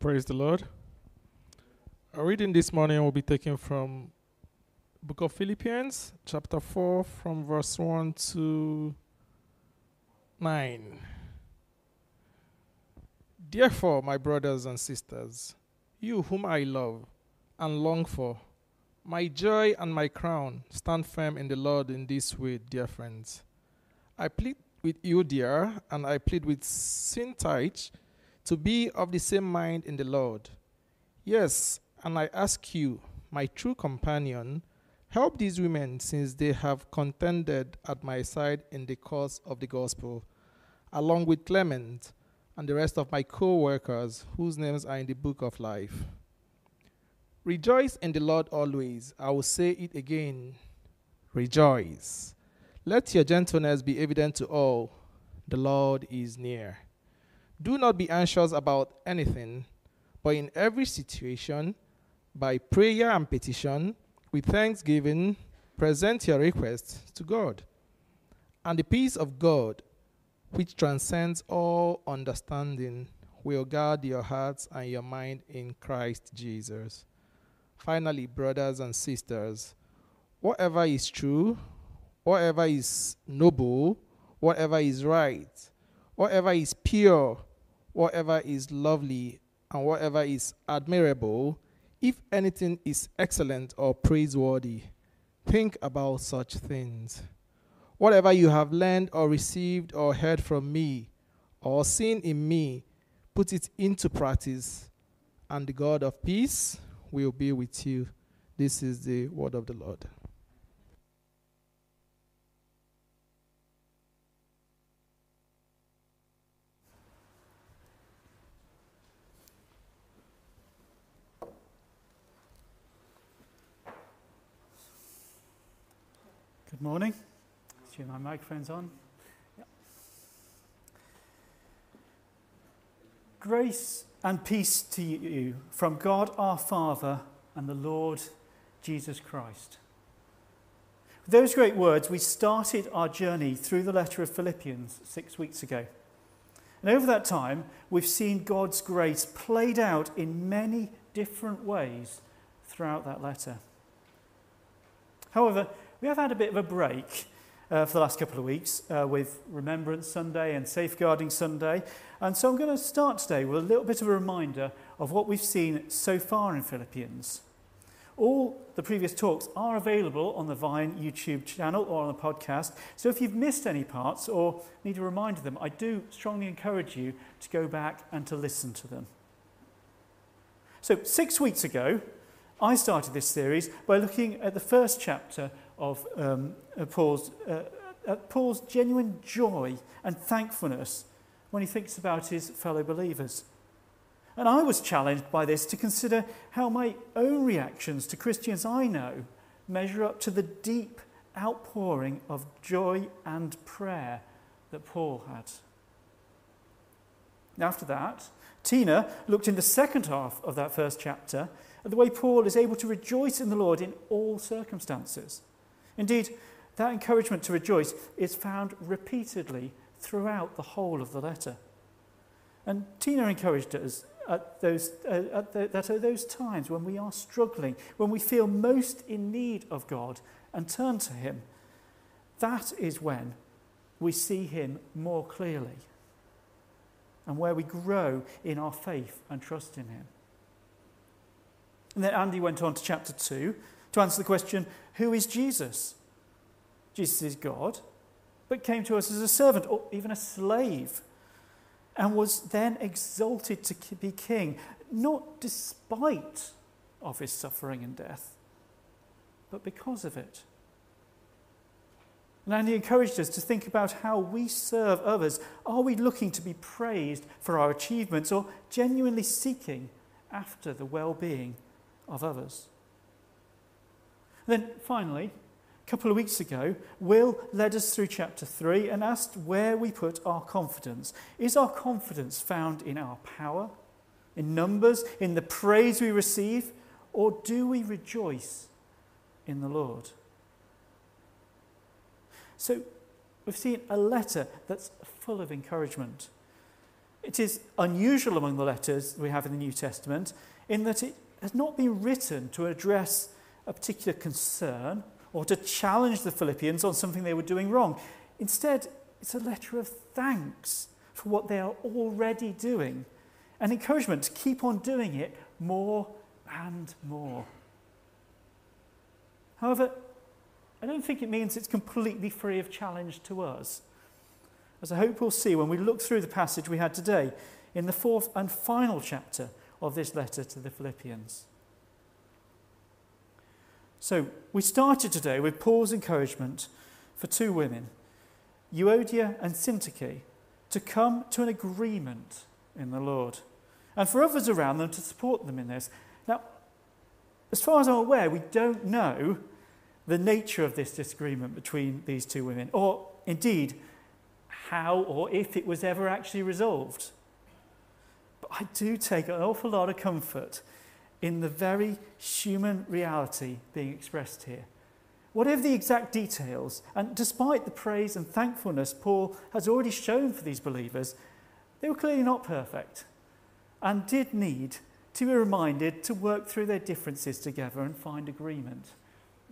Praise the Lord. Our reading this morning will be taken from Book of Philippians, chapter 4, from verse 1 to 9. Therefore, my brothers and sisters, you whom I love and long for, my joy and my crown, stand firm in the Lord in this way, dear friends. I plead with Euodia, and I plead with Syntyche to be of the same mind in the Lord. Yes, and I ask you, my true companion, help these women since they have contended at my side in the cause of the gospel, along with Clement and the rest of my co workers whose names are in the book of life. Rejoice in the Lord always. I will say it again. Rejoice. Let your gentleness be evident to all. The Lord is near. Do not be anxious about anything, but in every situation, by prayer and petition, with thanksgiving, present your requests to God. And the peace of God, which transcends all understanding, will guard your hearts and your mind in Christ Jesus. Finally, brothers and sisters, whatever is true, whatever is noble, whatever is right, whatever is pure, whatever is lovely, and whatever is admirable, if anything is excellent or praiseworthy, think about such things. Whatever you have learned or received or heard from me or seen in me, put it into practice, and the God of peace will be with you. This is the word of the Lord. Good morning. See my microphone's on. Grace and peace to you from God our Father and the Lord Jesus Christ. With those great words, we started our journey through the letter of Philippians six weeks ago. And over that time, we've seen God's grace played out in many different ways throughout that letter. However, we have had a bit of a break uh, for the last couple of weeks uh, with Remembrance Sunday and Safeguarding Sunday. And so I'm going to start today with a little bit of a reminder of what we've seen so far in Philippians. All the previous talks are available on the Vine YouTube channel or on the podcast. So if you've missed any parts or need a reminder of them, I do strongly encourage you to go back and to listen to them. So, six weeks ago, I started this series by looking at the first chapter of um, Paul's, uh, uh, Paul's genuine joy and thankfulness when he thinks about his fellow believers. And I was challenged by this to consider how my own reactions to Christians I know measure up to the deep outpouring of joy and prayer that Paul had. After that, Tina looked in the second half of that first chapter at the way Paul is able to rejoice in the Lord in all circumstances. Indeed, that encouragement to rejoice is found repeatedly throughout the whole of the letter. And Tina encouraged us at those, uh, at the, that at those times when we are struggling, when we feel most in need of God and turn to Him, that is when we see Him more clearly and where we grow in our faith and trust in Him. And then Andy went on to chapter 2 to answer the question who is Jesus? Jesus is God, but came to us as a servant or even a slave, and was then exalted to be king, not despite of his suffering and death, but because of it. And Andy encouraged us to think about how we serve others. Are we looking to be praised for our achievements or genuinely seeking after the well being of others? Then finally, a couple of weeks ago, Will led us through chapter 3 and asked where we put our confidence. Is our confidence found in our power, in numbers, in the praise we receive, or do we rejoice in the Lord? So we've seen a letter that's full of encouragement. It is unusual among the letters we have in the New Testament in that it has not been written to address a particular concern or to challenge the Philippians on something they were doing wrong. Instead, it's a letter of thanks for what they are already doing and encouragement to keep on doing it more and more. However, I don't think it means it's completely free of challenge to us. As I hope we'll see when we look through the passage we had today in the fourth and final chapter of this letter to the Philippians. So, we started today with Paul's encouragement for two women, Euodia and Syntyche, to come to an agreement in the Lord, and for others around them to support them in this. Now, as far as I'm aware, we don't know the nature of this disagreement between these two women, or indeed, how or if it was ever actually resolved. I do take an awful lot of comfort in the very human reality being expressed here. Whatever the exact details, and despite the praise and thankfulness Paul has already shown for these believers, they were clearly not perfect and did need to be reminded to work through their differences together and find agreement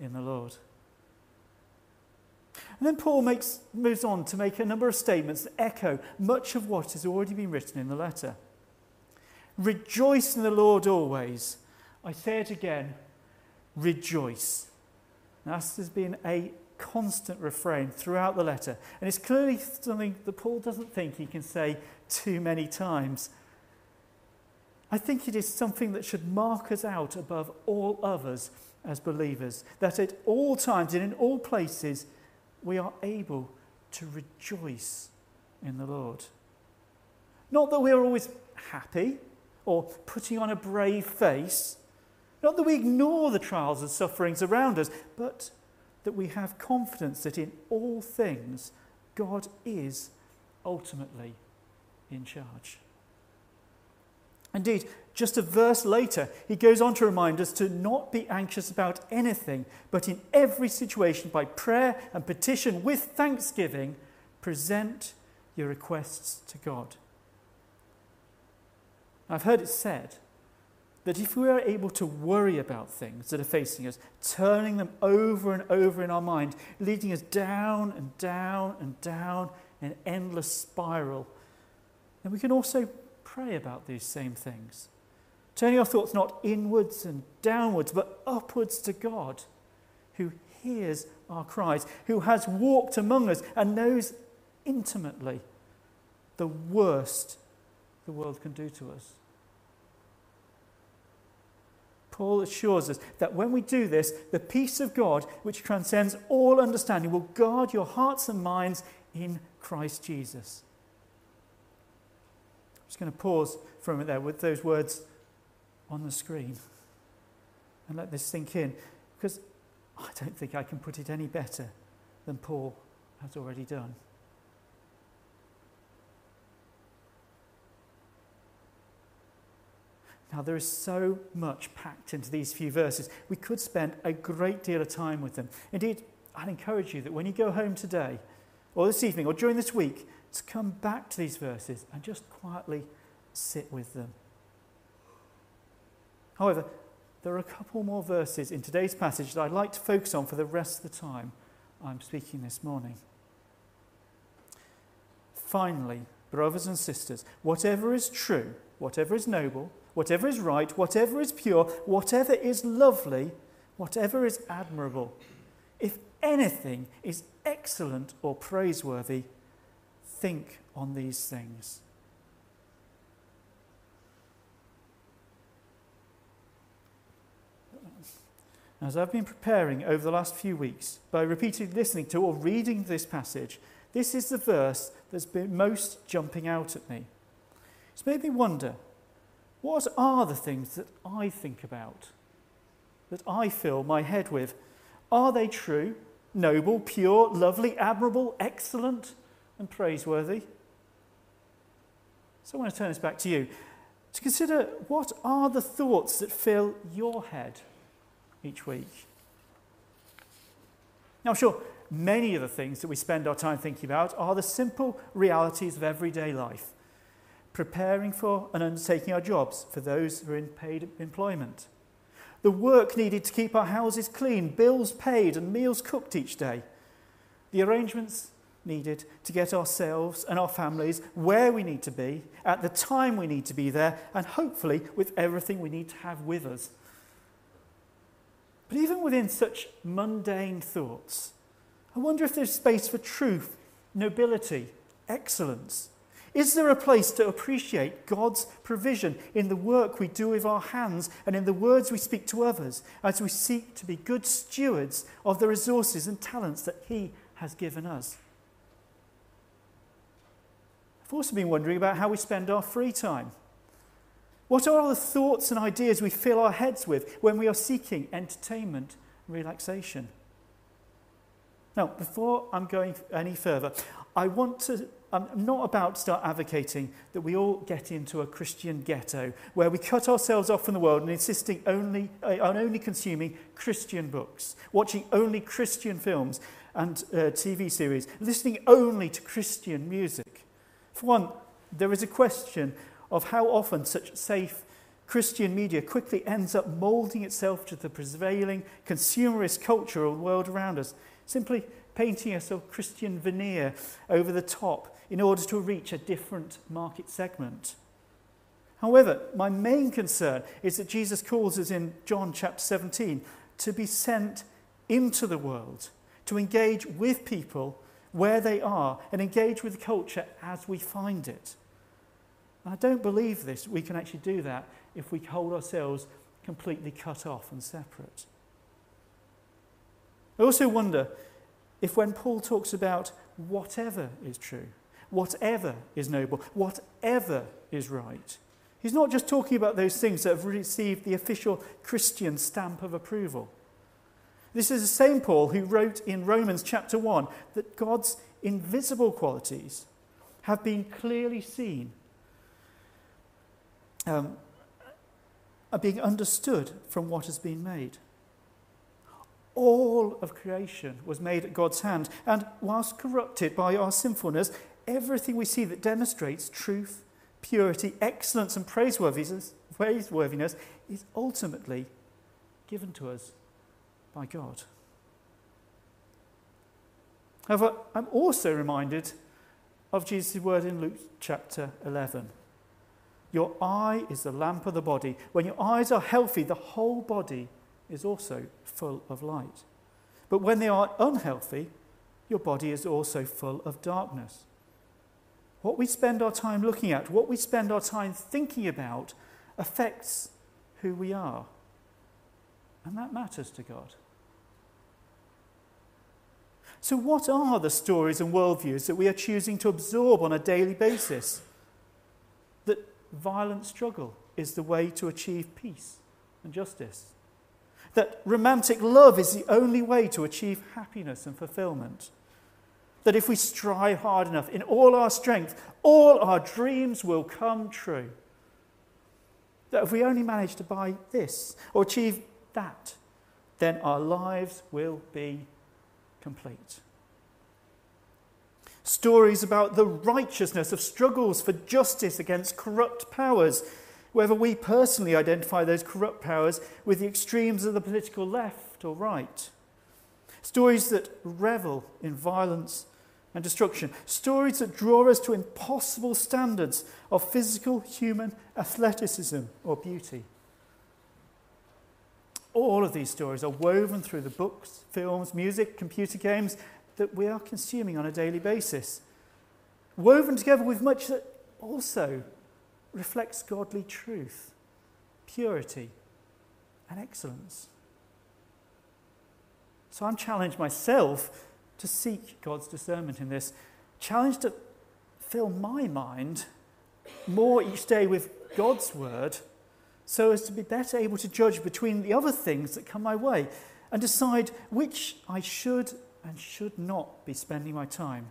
in the Lord. And then Paul makes, moves on to make a number of statements that echo much of what has already been written in the letter. Rejoice in the Lord always. I say it again rejoice. Now, this has been a constant refrain throughout the letter, and it's clearly something that Paul doesn't think he can say too many times. I think it is something that should mark us out above all others as believers, that at all times and in all places we are able to rejoice in the Lord. Not that we are always happy or putting on a brave face, not that we ignore the trials and sufferings around us, but that we have confidence that in all things God is ultimately in charge. Indeed, just a verse later, he goes on to remind us to not be anxious about anything, but in every situation, by prayer and petition with thanksgiving, present your requests to God. I've heard it said that if we are able to worry about things that are facing us, turning them over and over in our mind, leading us down and down and down in an endless spiral, then we can also pray about these same things. Turning our thoughts not inwards and downwards, but upwards to God, who hears our cries, who has walked among us and knows intimately the worst the world can do to us. Paul assures us that when we do this, the peace of God, which transcends all understanding, will guard your hearts and minds in Christ Jesus. I'm just going to pause for a minute there with those words on the screen and let this sink in because I don't think I can put it any better than Paul has already done. Now, there is so much packed into these few verses. We could spend a great deal of time with them. Indeed, I'd encourage you that when you go home today, or this evening, or during this week, to come back to these verses and just quietly sit with them. However, there are a couple more verses in today's passage that I'd like to focus on for the rest of the time I'm speaking this morning. Finally, brothers and sisters, whatever is true, whatever is noble, whatever is right, whatever is pure, whatever is lovely, whatever is admirable, if anything is excellent or praiseworthy, think on these things. As I've been preparing over the last few weeks by repeatedly listening to or reading this passage, this is the verse that's been most jumping out at me. It's made me wonder what are the things that I think about, that I fill my head with? Are they true, noble, pure, lovely, admirable, excellent, and praiseworthy? So I want to turn this back to you to consider what are the thoughts that fill your head each week. Now, I'm sure, many of the things that we spend our time thinking about are the simple realities of everyday life preparing for and undertaking our jobs for those who are in paid employment. The work needed to keep our houses clean, bills paid, and meals cooked each day. The arrangements needed to get ourselves and our families where we need to be, at the time we need to be there, and hopefully with everything we need to have with us. But even within such mundane thoughts, I wonder if there's space for truth, nobility, excellence. Is there a place to appreciate God's provision in the work we do with our hands and in the words we speak to others as we seek to be good stewards of the resources and talents that He has given us? I've also been wondering about how we spend our free time. What are the thoughts and ideas we fill our heads with when we are seeking entertainment and relaxation? Now, before I'm going any further, I want to, I'm not about to start advocating that we all get into a Christian ghetto where we cut ourselves off from the world and insisting only, uh, on only consuming Christian books, watching only Christian films and uh, TV series, listening only to Christian music. For one, there is a question of how often such safe Christian media quickly ends up moulding itself to the prevailing consumerist culture of the world around us, simply painting a sort of Christian veneer over the top in order to reach a different market segment. However, my main concern is that Jesus calls us in John chapter 17 to be sent into the world, to engage with people where they are and engage with culture as we find it. I don't believe this. We can actually do that if we hold ourselves completely cut off and separate. I also wonder if when Paul talks about whatever is true, whatever is noble, whatever is right, he's not just talking about those things that have received the official Christian stamp of approval. This is the same Paul who wrote in Romans chapter 1 that God's invisible qualities have been clearly seen, um, are being understood from what has been made. All of creation was made at God's hand, and whilst corrupted by our sinfulness, everything we see that demonstrates truth, purity, excellence, and praiseworthiness, is ultimately given to us by God. However, I'm also reminded of Jesus' word in Luke chapter 11. Your eye is the lamp of the body. When your eyes are healthy, the whole body is also full of light. But when they are unhealthy, your body is also full of darkness. What we spend our time looking at, what we spend our time thinking about, affects who we are. And that matters to God. So, what are the stories and worldviews that we are choosing to absorb on a daily basis? That violent struggle is the way to achieve peace and justice. That romantic love is the only way to achieve happiness and fulfillment. That if we strive hard enough in all our strength, all our dreams will come true. That if we only manage to buy this or achieve that, then our lives will be complete. Stories about the righteousness of struggles for justice against corrupt powers, whether we personally identify those corrupt powers with the extremes of the political left or right. Stories that revel in violence and destruction. Stories that draw us to impossible standards of physical human athleticism or beauty. All of these stories are woven through the books, films, music, computer games that we are consuming on a daily basis, woven together with much that also reflects godly truth, purity, and excellence. So I'm challenged myself to seek God's discernment in this, challenged to fill my mind more each day with God's word so as to be better able to judge between the other things that come my way and decide which I should and should not be spending my time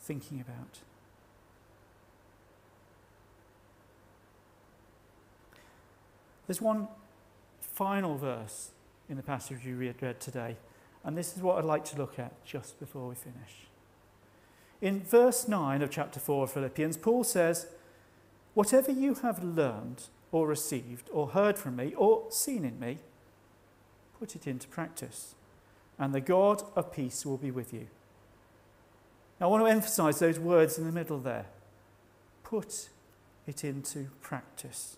thinking about. There's one final verse in the passage you read today, and this is what I'd like to look at just before we finish. In verse 9 of chapter 4 of Philippians, Paul says, Whatever you have learned or received or heard from me or seen in me, put it into practice, and the God of peace will be with you. Now, I want to emphasize those words in the middle there. Put it into practice.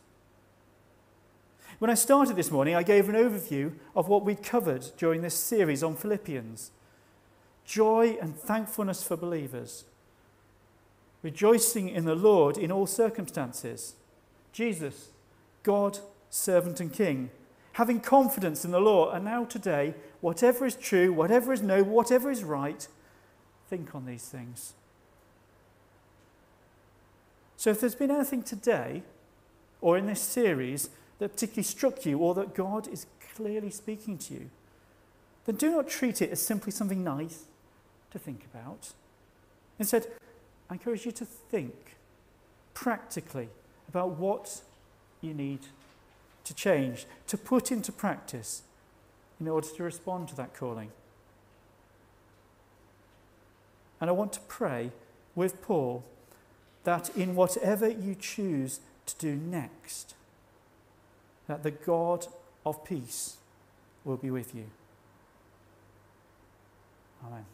When I started this morning, I gave an overview of what we'd covered during this series on Philippians. Joy and thankfulness for believers, rejoicing in the Lord in all circumstances, Jesus, God, servant, and King, having confidence in the Lord, and now today, whatever is true, whatever is noble, whatever is right, think on these things. So, if there's been anything today or in this series that particularly struck you or that God is clearly speaking to you, then do not treat it as simply something nice to think about. Instead, I encourage you to think practically about what you need to change, to put into practice in order to respond to that calling. And I want to pray with Paul that in whatever you choose to do next, that the God of peace will be with you. Amen.